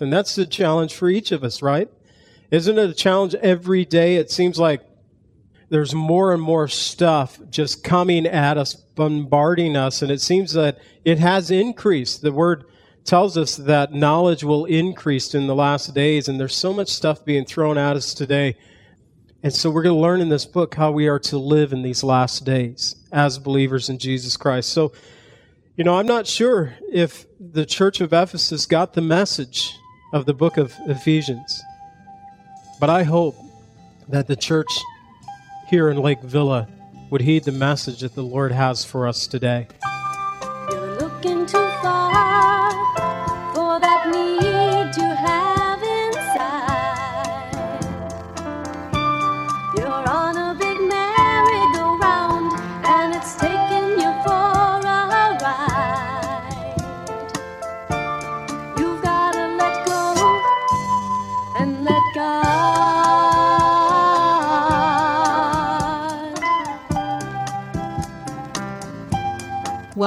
And that's the challenge for each of us, right? Isn't it a challenge every day? It seems like there's more and more stuff just coming at us, bombarding us, and it seems that it has increased. The word tells us that knowledge will increase in the last days, and there's so much stuff being thrown at us today. And so we're going to learn in this book how we are to live in these last days as believers in Jesus Christ. So, you know, I'm not sure if the church of Ephesus got the message of the book of Ephesians, but I hope that the church here in Lake Villa would heed the message that the Lord has for us today.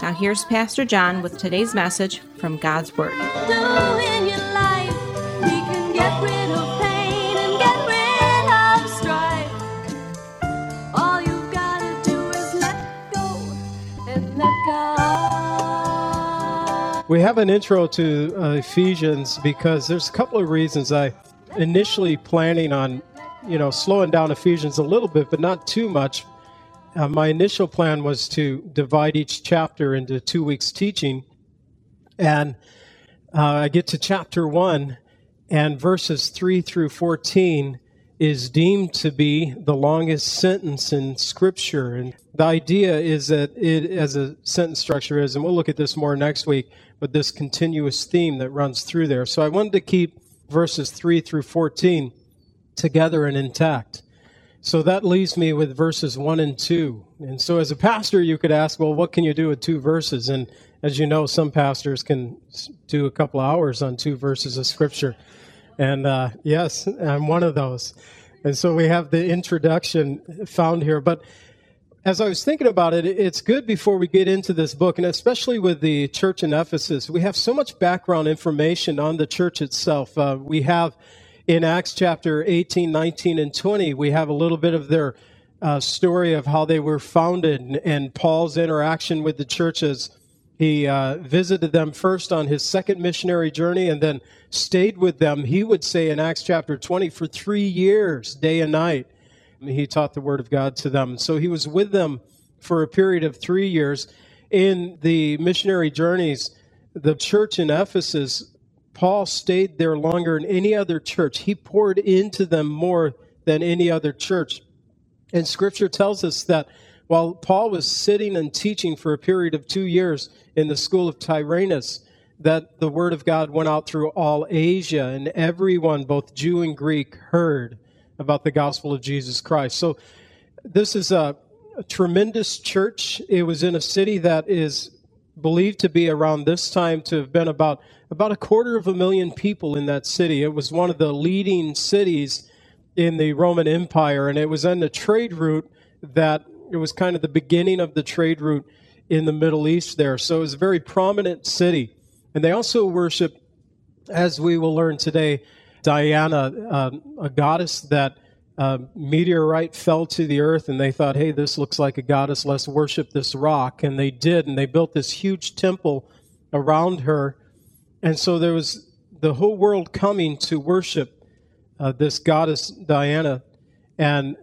Now, here's Pastor John with today's message from God's Word. We have an intro to uh, Ephesians because there's a couple of reasons I initially planning on, you know, slowing down Ephesians a little bit, but not too much uh, my initial plan was to divide each chapter into two weeks teaching. And uh, I get to chapter one, and verses 3 through 14 is deemed to be the longest sentence in Scripture. And the idea is that it, as a sentence structure is, and we'll look at this more next week, but this continuous theme that runs through there. So I wanted to keep verses 3 through 14 together and intact. So that leaves me with verses 1 and 2. And so as a pastor, you could ask, well, what can you do with two verses? And as you know, some pastors can do a couple hours on two verses of Scripture. And uh, yes, I'm one of those. And so we have the introduction found here. But as I was thinking about it, it's good before we get into this book, and especially with the church in Ephesus, we have so much background information on the church itself. Uh, we have in Acts chapter 18, 19, and 20, we have a little bit of their uh, story of how they were founded and, Paul's interaction with the churches. He uh, visited them first on his second missionary journey and then stayed with them, he would say in Acts chapter 20, for three years, day and night. He taught the word of God to them. So he was with them for a period of three years. In the missionary journeys, the church in Ephesus Paul stayed there longer than any other church. He poured into them more than any other church. And scripture tells us that while Paul was sitting and teaching for a period of two years in the school of Tyrannus, that the word of God went out through all Asia, and everyone, both Jew and Greek, heard about the gospel of Jesus Christ. So this is a, a tremendous church. It was in a city that is believed to be around this time to have been about about a quarter of a million people in that city. It was one of the leading cities in the Roman Empire, and it was on the trade route that it was kind of the beginning of the trade route in the Middle East there. So it was a very prominent city. And they also worship, as we will learn today, Diana, uh, a goddess that uh, meteorite fell to the earth, and they thought, hey, this looks like a goddess, let's worship this rock. And they did, and they built this huge temple around her and so there was the whole world coming to worship uh, this goddess Diana, and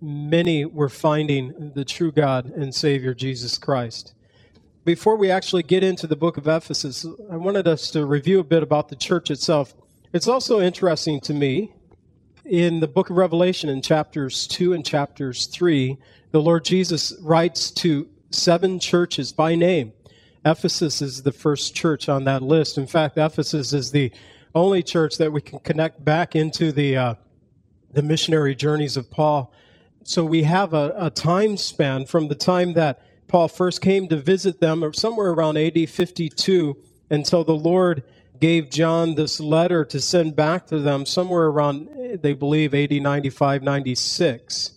many were finding the true God and Savior Jesus Christ. Before we actually get into the book of Ephesus, I wanted us to review a bit about the church itself. It's also interesting to me in the book of Revelation in chapters 2 and chapters 3, the Lord Jesus writes to seven churches by name. Ephesus is the first church on that list. In fact, Ephesus is the only church that we can connect back into the uh, the missionary journeys of Paul. So we have a, a time span from the time that Paul first came to visit them, or somewhere around AD 52, until the Lord gave John this letter to send back to them, somewhere around, they believe, AD 95, 96.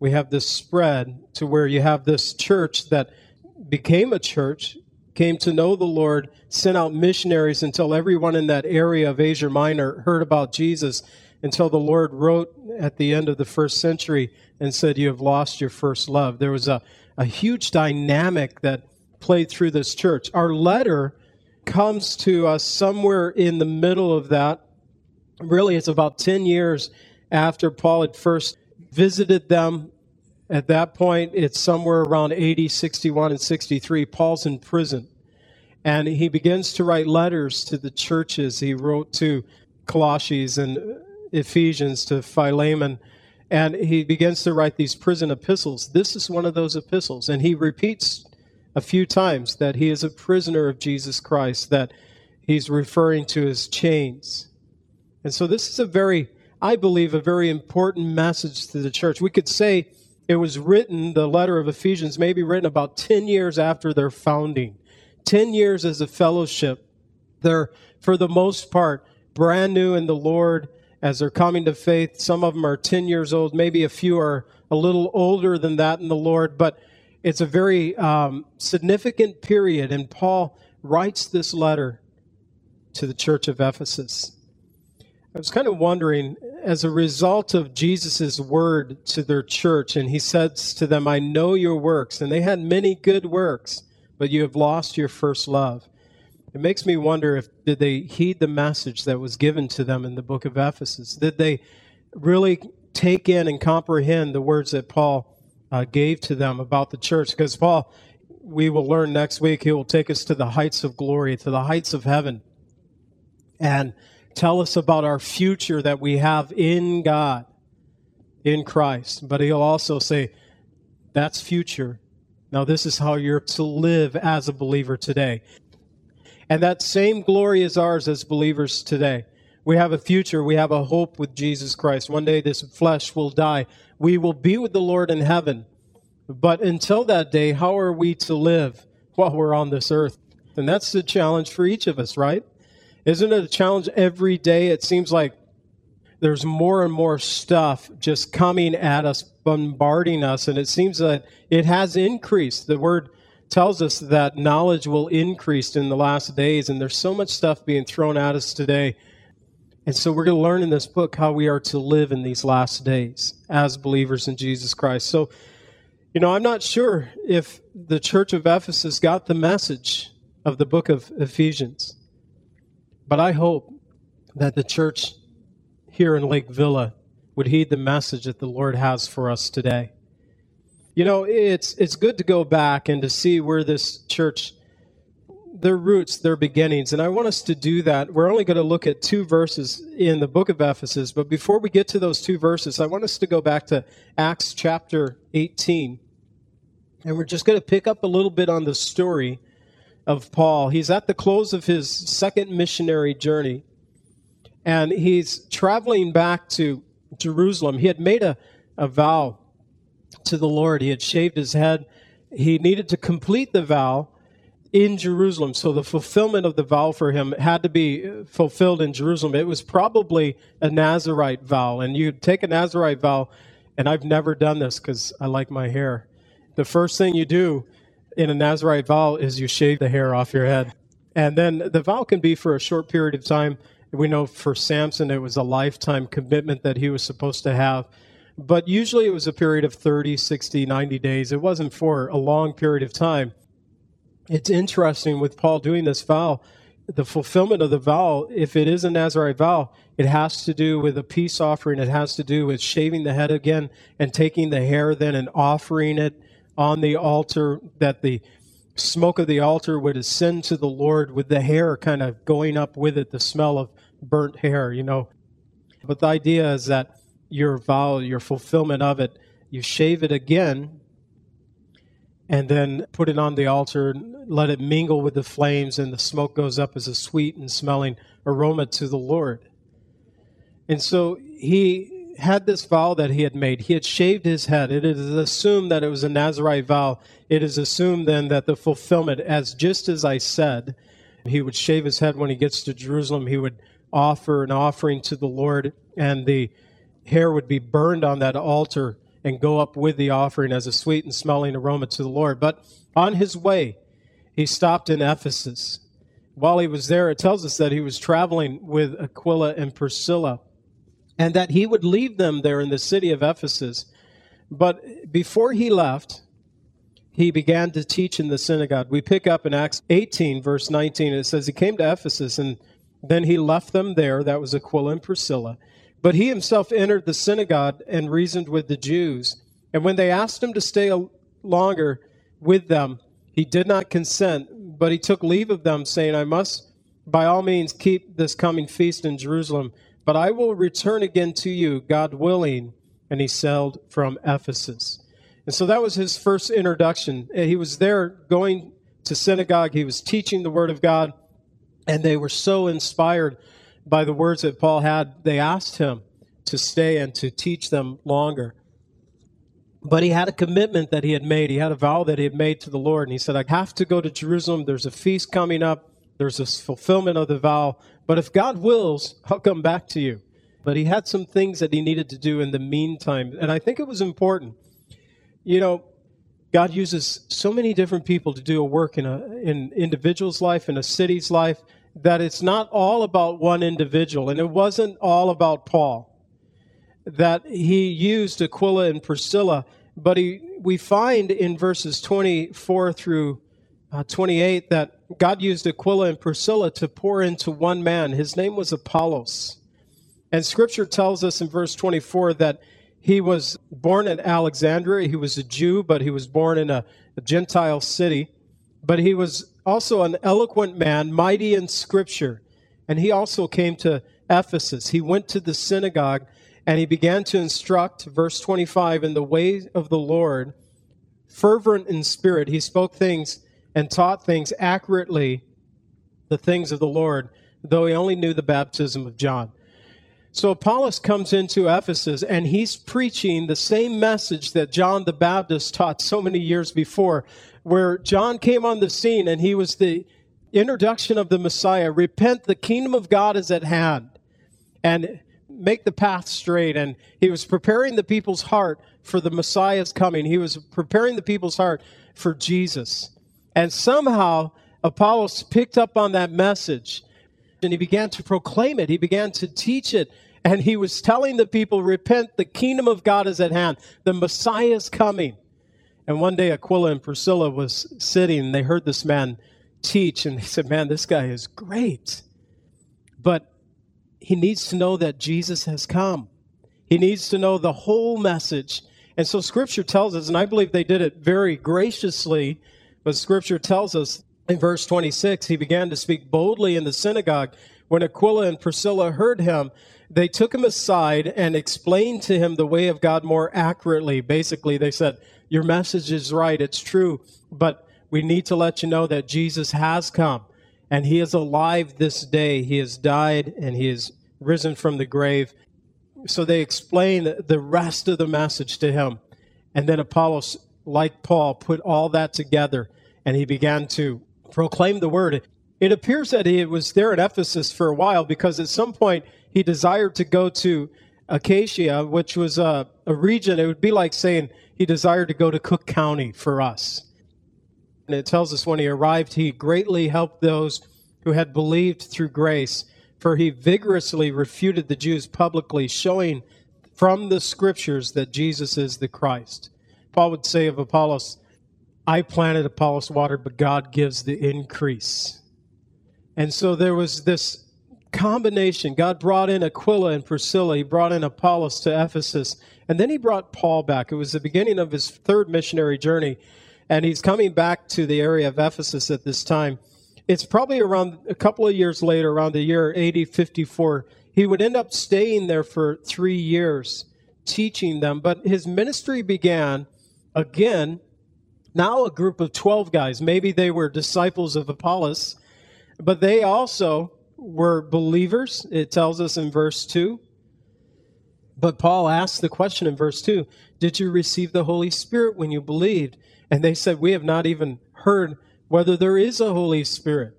We have this spread to where you have this church that became a church, came to know the Lord, sent out missionaries until everyone in that area of Asia Minor heard about Jesus, until the Lord wrote at the end of the first century and said, You have lost your first love. There was a a huge dynamic that played through this church. Our letter comes to us somewhere in the middle of that. Really, it's about 10 years after Paul had first visited them. At that point, it's somewhere around 80, 61, and 63. Paul's in prison. And he begins to write letters to the churches. He wrote to Colossians and Ephesians, to Philemon, and he begins to write these prison epistles. This is one of those epistles. And he repeats a few times that he is a prisoner of Jesus Christ, that he's referring to his chains. And so this is a very, I believe, a very important message to the church. We could say it was written, the letter of Ephesians, maybe written about 10 years after their founding. 10 years as a fellowship. They're, for the most part, brand new in the Lord as they're coming to faith. Some of them are 10 years old, maybe a few are a little older than that in the Lord, but it's a very um, significant period. And Paul writes this letter to the church of Ephesus. I was kind of wondering, as a result of Jesus' word to their church, and he says to them, I know your works, and they had many good works, but you have lost your first love. It makes me wonder if did they heed the message that was given to them in the book of Ephesus? Did they really take in and comprehend the words that Paul uh, gave to them about the church? Because Paul, we will learn next week, he will take us to the heights of glory, to the heights of heaven, and tell us about our future that we have in God, in Christ. But he'll also say, that's future. Now, this is how you're to live as a believer today. And that same glory is ours as believers today. We have a future. We have a hope with Jesus Christ. One day this flesh will die. We will be with the Lord in heaven. But until that day, how are we to live while we're on this earth? And that's the challenge for each of us, right? Isn't it a challenge every day? It seems like there's more and more stuff just coming at us, bombarding us, and it seems that it has increased. The word tells us that knowledge will increase in the last days, and there's so much stuff being thrown at us today. And so we're going to learn in this book how we are to live in these last days as believers in Jesus Christ. So, you know, I'm not sure if the church of Ephesus got the message of the book of Ephesians, but I hope that the church here in Lake Villa would heed the message that the Lord has for us today. You know, it's it's good to go back and to see where this church their roots, their beginnings. And I want us to do that. We're only going to look at two verses in the book of Ephesus, but before we get to those two verses, I want us to go back to Acts chapter 18. And we're just going to pick up a little bit on the story of Paul. He's at the close of his second missionary journey, and he's traveling back to Jerusalem. He had made a, a vow to the Lord. He had shaved his head. He needed to complete the vow in Jerusalem. So the fulfillment of the vow for him had to be fulfilled in Jerusalem. It was probably a Nazarite vow. And you take a Nazarite vow, and I've never done this because I like my hair. The first thing you do in a Nazarite vow is you shave the hair off your head. And then the vow can be for a short period of time. We know for Samson, it was a lifetime commitment that he was supposed to have but usually it was a period of 30, 60, 90 days. It wasn't for a long period of time. It's interesting with Paul doing this vow, the fulfillment of the vow, if it is a Nazarite vow, it has to do with a peace offering. It has to do with shaving the head again and taking the hair then and offering it on the altar that the smoke of the altar would ascend to the Lord with the hair kind of going up with it, the smell of burnt hair, you know. But the idea is that your vow, your fulfillment of it, you shave it again and then put it on the altar, let it mingle with the flames, and the smoke goes up as a sweet and smelling aroma to the Lord. And so he had this vow that he had made. He had shaved his head. It is assumed that it was a Nazarite vow. It is assumed then that the fulfillment, as just as I said, he would shave his head when he gets to Jerusalem. He would offer an offering to the Lord, and the hair would be burned on that altar and go up with the offering as a sweet and smelling aroma to the Lord. But on his way, he stopped in Ephesus. While he was there, it tells us that he was traveling with Aquila and Priscilla and that he would leave them there in the city of Ephesus. But before he left, he began to teach in the synagogue. We pick up in Acts 18, verse 19. It says, He came to Ephesus, and then he left them there. That was Aquila and Priscilla. But he himself entered the synagogue and reasoned with the Jews. And when they asked him to stay longer with them, he did not consent, but he took leave of them, saying, I must by all means keep this coming feast in Jerusalem, but I will return again to you, God willing. And he sailed from Ephesus. And so that was his first introduction. Eh, he was there going to synagogue, he was teaching the Word of God, and they were so inspired by the words that Paul had, they asked him to stay and to teach them longer. But he had a commitment that he had made. He had a vow that he had made to the Lord. And he said, I have to go to Jerusalem. There's a feast coming up. There's a fulfillment of the vow. But if God wills, I'll come back to you. But he had some things that he needed to do in the meantime. And I think it was important. You know, God uses so many different people to do a work in an in individual's life, in a city's life that it's not all about one individual, and it wasn't all about Paul. That he used Aquila and Priscilla, but he, we find in verses 24 through uh, 28 that God used Aquila and Priscilla to pour into one man. His name was Apollos. And scripture tells us in verse 24 that he was born in Alexandria. He was a Jew, but he was born in a, a Gentile city. But he was also an eloquent man, mighty in scripture. And he also came to Ephesus. He went to the synagogue and he began to instruct, verse 25, in the way of the Lord, fervent in spirit. He spoke things and taught things accurately, the things of the Lord, though he only knew the baptism of John. So Apollos comes into Ephesus and he's preaching the same message that John the Baptist taught so many years before where John came on the scene and he was the introduction of the Messiah. Repent, the kingdom of God is at hand. And make the path straight. And he was preparing the people's heart for the Messiah's coming. He was preparing the people's heart for Jesus. And somehow Apollos picked up on that message and he began to proclaim it. He began to teach it. And he was telling the people, repent, the kingdom of God is at hand. The Messiah is coming. And one day Aquila and Priscilla was sitting they heard this man teach and they said, Man, this guy is great. But he needs to know that Jesus has come. He needs to know the whole message. And so scripture tells us, and I believe they did it very graciously, but scripture tells us in verse 26, he began to speak boldly in the synagogue. When Aquila and Priscilla heard him, they took him aside and explained to him the way of God more accurately. Basically, they said, your message is right. It's true. But we need to let you know that Jesus has come and he is alive this day. He has died and he is risen from the grave. So they explain the rest of the message to him. And then Apollos, like Paul, put all that together and he began to proclaim the word. It appears that he was there at Ephesus for a while because at some point he desired to go to Achaia, which was a, a region. It would be like saying, he desired to go to Cook County for us. And it tells us when he arrived, he greatly helped those who had believed through grace, for he vigorously refuted the Jews publicly, showing from the scriptures that Jesus is the Christ. Paul would say of Apollos, I planted Apollos water, but God gives the increase. And so there was this combination. God brought in Aquila and Priscilla. He brought in Apollos to Ephesus. And then he brought Paul back. It was the beginning of his third missionary journey. And he's coming back to the area of Ephesus at this time. It's probably around a couple of years later, around the year AD 54. He would end up staying there for three years, teaching them. But his ministry began again, now a group of 12 guys. Maybe they were disciples of Apollos, but they also were believers. It tells us in verse 2 But Paul asked the question in verse 2 Did you receive the Holy Spirit when you believed? And they said, We have not even heard whether there is a Holy Spirit.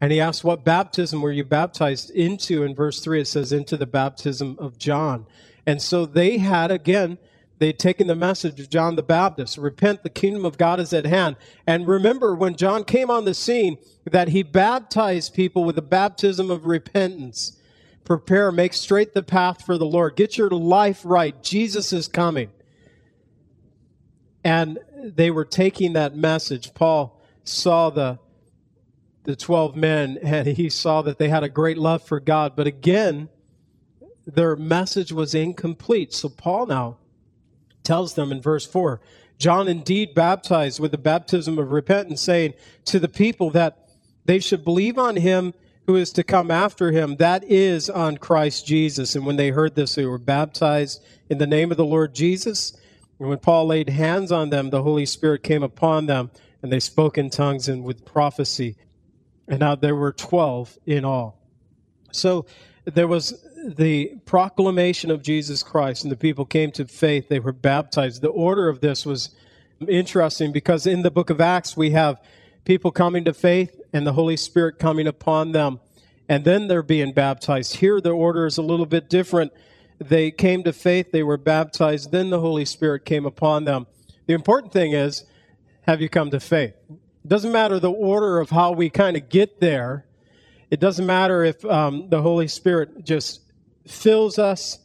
And he asked, What baptism were you baptized into? In verse 3, it says, Into the baptism of John. And so they had, again, they'd taken the message of John the Baptist repent, the kingdom of God is at hand. And remember, when John came on the scene, that he baptized people with the baptism of repentance prepare, make straight the path for the Lord. Get your life right. Jesus is coming. And they were taking that message. Paul saw the the 12 men and he saw that they had a great love for God, but again, their message was incomplete. So Paul now tells them in verse 4 John indeed baptized with the baptism of repentance, saying to the people that they should believe on him who is to come after him, that is on Christ Jesus. And when they heard this, they were baptized in the name of the Lord Jesus. And when Paul laid hands on them, the Holy Spirit came upon them, and they spoke in tongues and with prophecy. And now there were 12 in all. So there was the proclamation of Jesus Christ, and the people came to faith. They were baptized. The order of this was interesting because in the book of Acts, we have people coming to faith and the Holy Spirit coming upon them, and then they're being baptized. Here, the order is a little bit different. They came to faith, they were baptized, then the Holy Spirit came upon them. The important thing is, have you come to faith? It doesn't matter the order of how we kind of get there. It doesn't matter if um, the Holy Spirit just fills us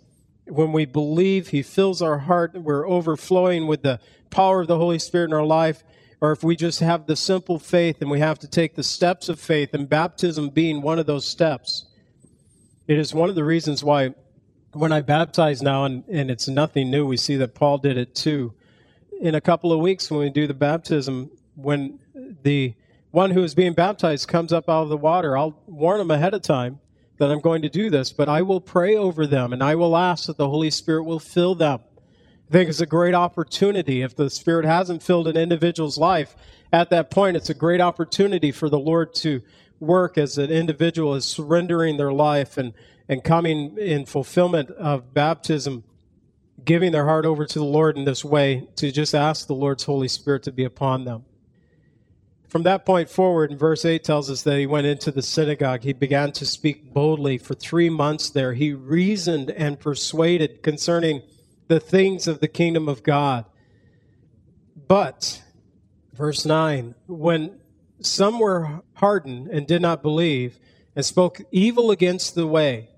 when we believe, He fills our heart, we're overflowing with the power of the Holy Spirit in our life or if we just have the simple faith and we have to take the steps of faith, and baptism being one of those steps. It is one of the reasons why when I baptize now, and, and it's nothing new, we see that Paul did it too. In a couple of weeks, when we do the baptism, when the one who is being baptized comes up out of the water, I'll warn them ahead of time that I'm going to do this, but I will pray over them and I will ask that the Holy Spirit will fill them I think it's a great opportunity. If the Spirit hasn't filled an individual's life, at that point, it's a great opportunity for the Lord to work as an individual is surrendering their life and, and coming in fulfillment of baptism, giving their heart over to the Lord in this way, to just ask the Lord's Holy Spirit to be upon them. From that point forward, in verse 8 tells us that he went into the synagogue. He began to speak boldly. For three months there, he reasoned and persuaded concerning the things of the kingdom of God. But, verse 9, when some were hardened and did not believe, and spoke evil against the way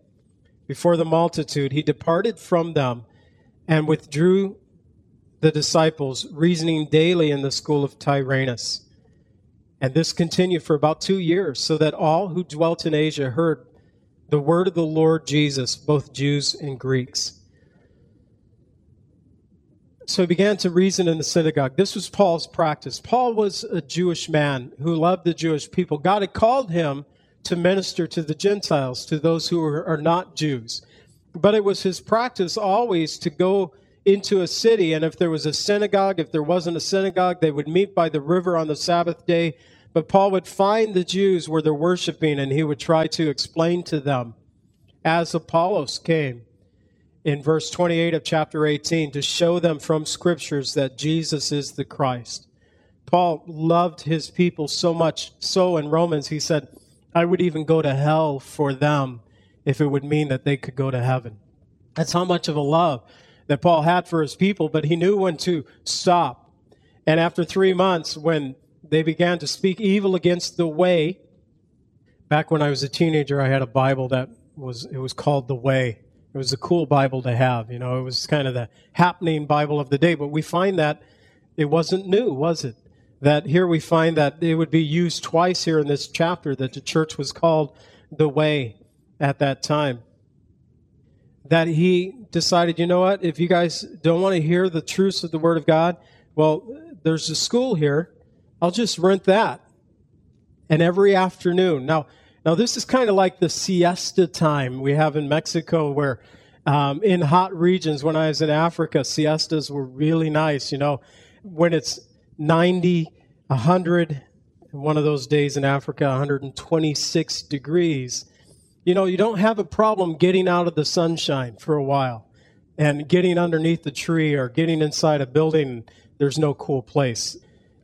before the multitude, he departed from them and withdrew the disciples, reasoning daily in the school of Tyrannus. And this continued for about two years, so that all who dwelt in Asia heard the word of the Lord Jesus, both Jews and Greeks. So he began to reason in the synagogue. This was Paul's practice. Paul was a Jewish man who loved the Jewish people. God had called him to minister to the Gentiles, to those who are, not Jews. But it was his practice always to go into a city, and if there was a synagogue, if there wasn't a synagogue, they would meet by the river on the Sabbath day. But Paul would find the Jews where they're worshiping, and he would try to explain to them as Apollos came in verse 28 of chapter 18 to show them from scriptures that Jesus is the Christ. Paul loved his people so much, so in Romans, he said, I would even go to hell for them if it would mean that they could go to heaven. That's how much of a love that Paul had for his people, but he knew when to stop. And after three months, when they began to speak evil against the way, back when I was a teenager, I had a Bible that was, it was called The Way. It was a cool Bible to have. You know, it was kind of the happening Bible of the day. But we find that it wasn't new, was it? That here we find that it would be used twice here in this chapter that the church was called the way at that time. That he decided, you know what, if you guys don't want to hear the truths of the Word of God, well, there's a school here. I'll just rent that. And every afternoon. Now, now, this is kind of like the siesta time we have in Mexico, where um, in hot regions, when I was in Africa, siestas were really nice. You know, when it's 90, 100, one of those days in Africa, 126 degrees, you know, you don't have a problem getting out of the sunshine for a while. And getting underneath the tree or getting inside a building, there's no cool place.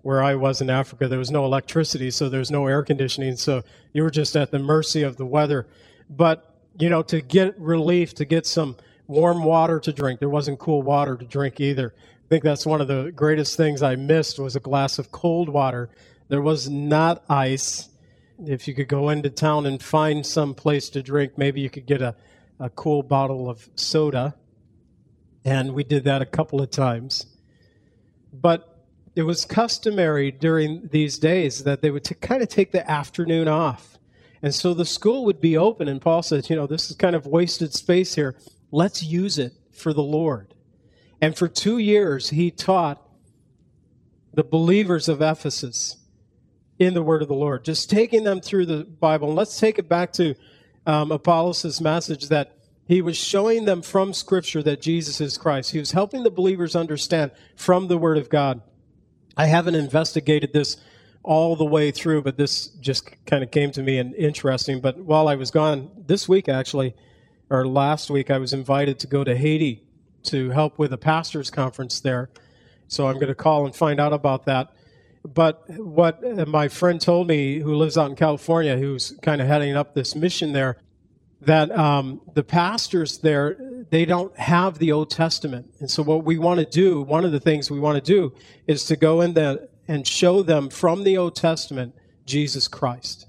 Where I was in Africa, there was no electricity, so there's no air conditioning. So you were just at the mercy of the weather. But, you know, to get relief, to get some warm water to drink, there wasn't cool water to drink either. I think that's one of the greatest things I missed was a glass of cold water. There was not ice. If you could go into town and find some place to drink, maybe you could get a, a cool bottle of soda. And we did that a couple of times. But it was customary during these days that they would t- kind of take the afternoon off. And so the school would be open, and Paul said, You know, this is kind of wasted space here. Let's use it for the Lord. And for two years, he taught the believers of Ephesus in the word of the Lord, just taking them through the Bible. And let's take it back to um, Apollos' message that he was showing them from Scripture that Jesus is Christ. He was helping the believers understand from the Word of God. I haven't investigated this all the way through, but this just kind of came to me and interesting. But while I was gone this week, actually, or last week, I was invited to go to Haiti to help with a pastor's conference there. So I'm going to call and find out about that. But what my friend told me, who lives out in California, who's kind of heading up this mission there, that um, the pastors there they don't have the Old Testament, and so what we want to do, one of the things we want to do, is to go in there and show them from the Old Testament Jesus Christ.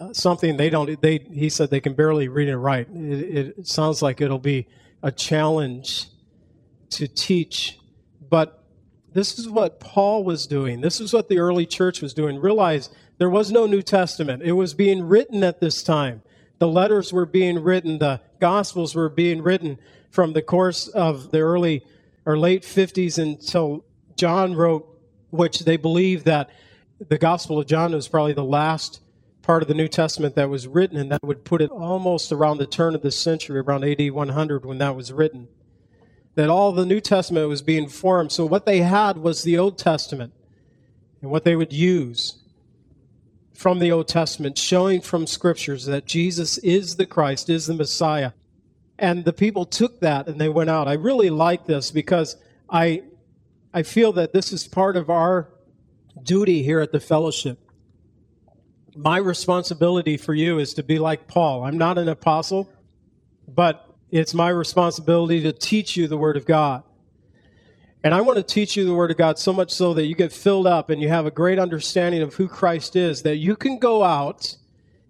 Uh, something they don't. They he said they can barely read and write. It, it sounds like it'll be a challenge to teach, but this is what Paul was doing. This is what the early church was doing. Realize there was no New Testament. It was being written at this time. The letters were being written, the gospels were being written from the course of the early or late 50s until John wrote, which they believe that the Gospel of John was probably the last part of the New Testament that was written, and that would put it almost around the turn of the century, around AD 100 when that was written that all the New Testament was being formed. So what they had was the Old Testament and what they would use from the Old Testament, showing from scriptures that Jesus is the Christ, is the Messiah. And the people took that and they went out. I really like this because I, I feel that this is part of our duty here at the fellowship. My responsibility for you is to be like Paul. I'm not an apostle, but it's my responsibility to teach you the Word of God. And I want to teach you the Word of God so much so that you get filled up and you have a great understanding of who Christ is, that you can go out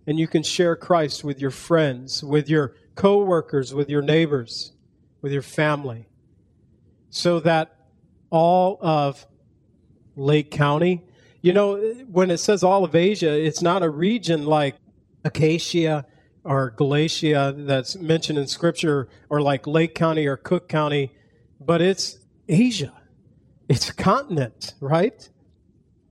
and you can share Christ with your friends, with your coworkers, with your neighbors, with your family, so that all of Lake County, you know, when it says all of Asia, it's not a region like Achaia or Galatia that's mentioned in Scripture, or like Lake County or Cook County, but it's Asia. It's a continent, right?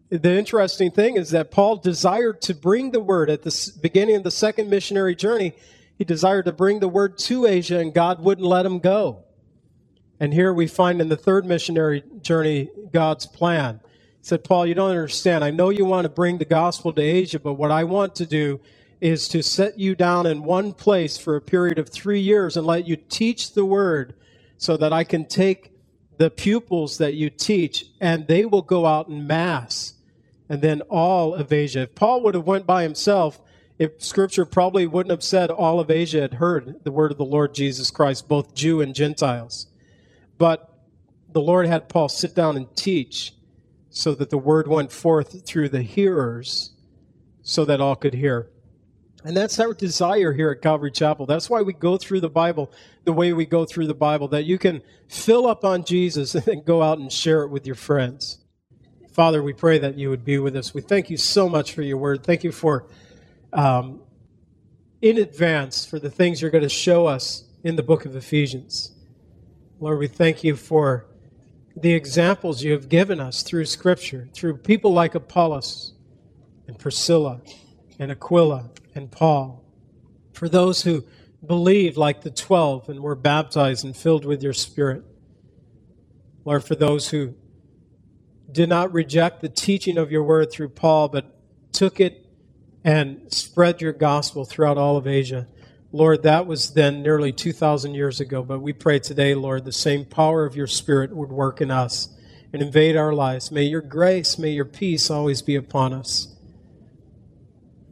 The interesting thing is that Paul desired to bring the word at the beginning of the second missionary journey. He desired to bring the word to Asia, and God wouldn't let him go. And here we find in the third missionary journey God's plan. He said, Paul, you don't understand. I know you want to bring the gospel to Asia, but what I want to do is to set you down in one place for a period of three years and let you teach the word so that I can take the pupils that you teach and they will go out in mass and then all of Asia. If Paul would have went by himself, if scripture probably wouldn't have said all of Asia had heard the word of the Lord Jesus Christ, both Jew and Gentiles. But the Lord had Paul sit down and teach so that the word went forth through the hearers so that all could hear. And that's our desire here at Calvary Chapel. That's why we go through the Bible the way we go through the Bible, that you can fill up on Jesus and then go out and share it with your friends. Father, we pray that you would be with us. We thank you so much for your word. Thank you for, um, in advance, for the things you're going to show us in the book of Ephesians. Lord, we thank you for the examples you have given us through Scripture, through people like Apollos and Priscilla and Aquila and Paul. For those who believed like the 12 and were baptized and filled with your Spirit. Lord, for those who did not reject the teaching of your word through Paul, but took it and spread your gospel throughout all of Asia. Lord, that was then nearly 2,000 years ago, but we pray today, Lord, the same power of your Spirit would work in us and invade our lives. May your grace, may your peace always be upon us.